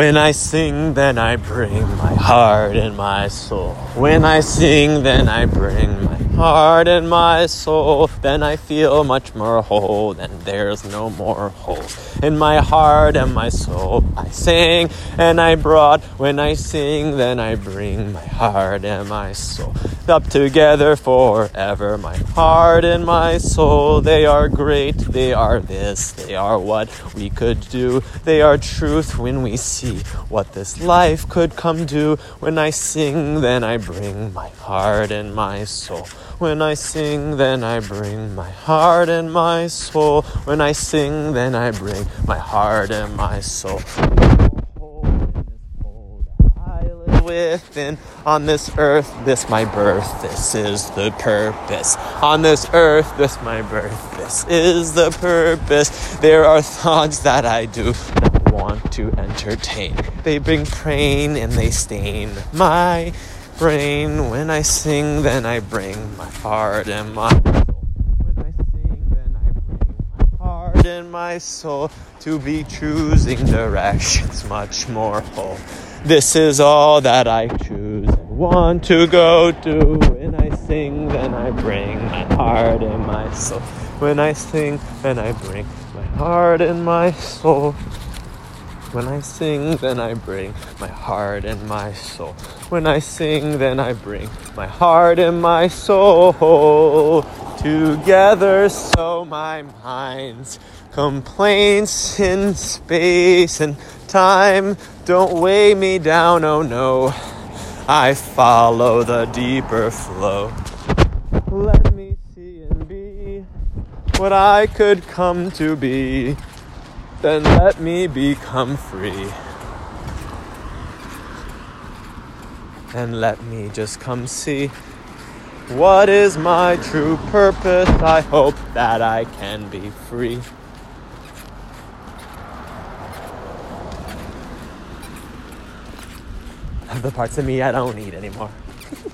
When I sing, then I bring my heart and my soul. When I sing, then I bring my heart and my soul. Then I feel much more whole, then there's no more hole. In my heart and my soul, I sing and I brought. When I sing, then I bring my heart and my soul. Up together forever, my heart and my soul. They are great, they are this, they are what we could do. They are truth when we see what this life could come to. When I sing, then I bring my heart and my soul. When I sing, then I bring my heart and my soul. When I sing, then I bring my heart and my soul. Within on this earth, this my birth, this is the purpose. On this earth, this my birth, this is the purpose. There are thoughts that I do that want to entertain. They bring pain and they stain my brain. When I sing, then I bring my heart and my soul. When I sing, then I bring my heart and my soul to be choosing directions much more whole. This is all that I choose. I want to go to. When I sing, then I bring my heart and my soul. When I sing, then I bring my heart and my soul. When I sing, then I bring my heart and my soul. When I sing, then I bring my heart and my soul together so my mind's complaints in space and time don't weigh me down, oh no. I follow the deeper flow. Let me see and be what I could come to be. Then let me become free. And let me just come see what is my true purpose. I hope that I can be free. the parts of me I don't need anymore.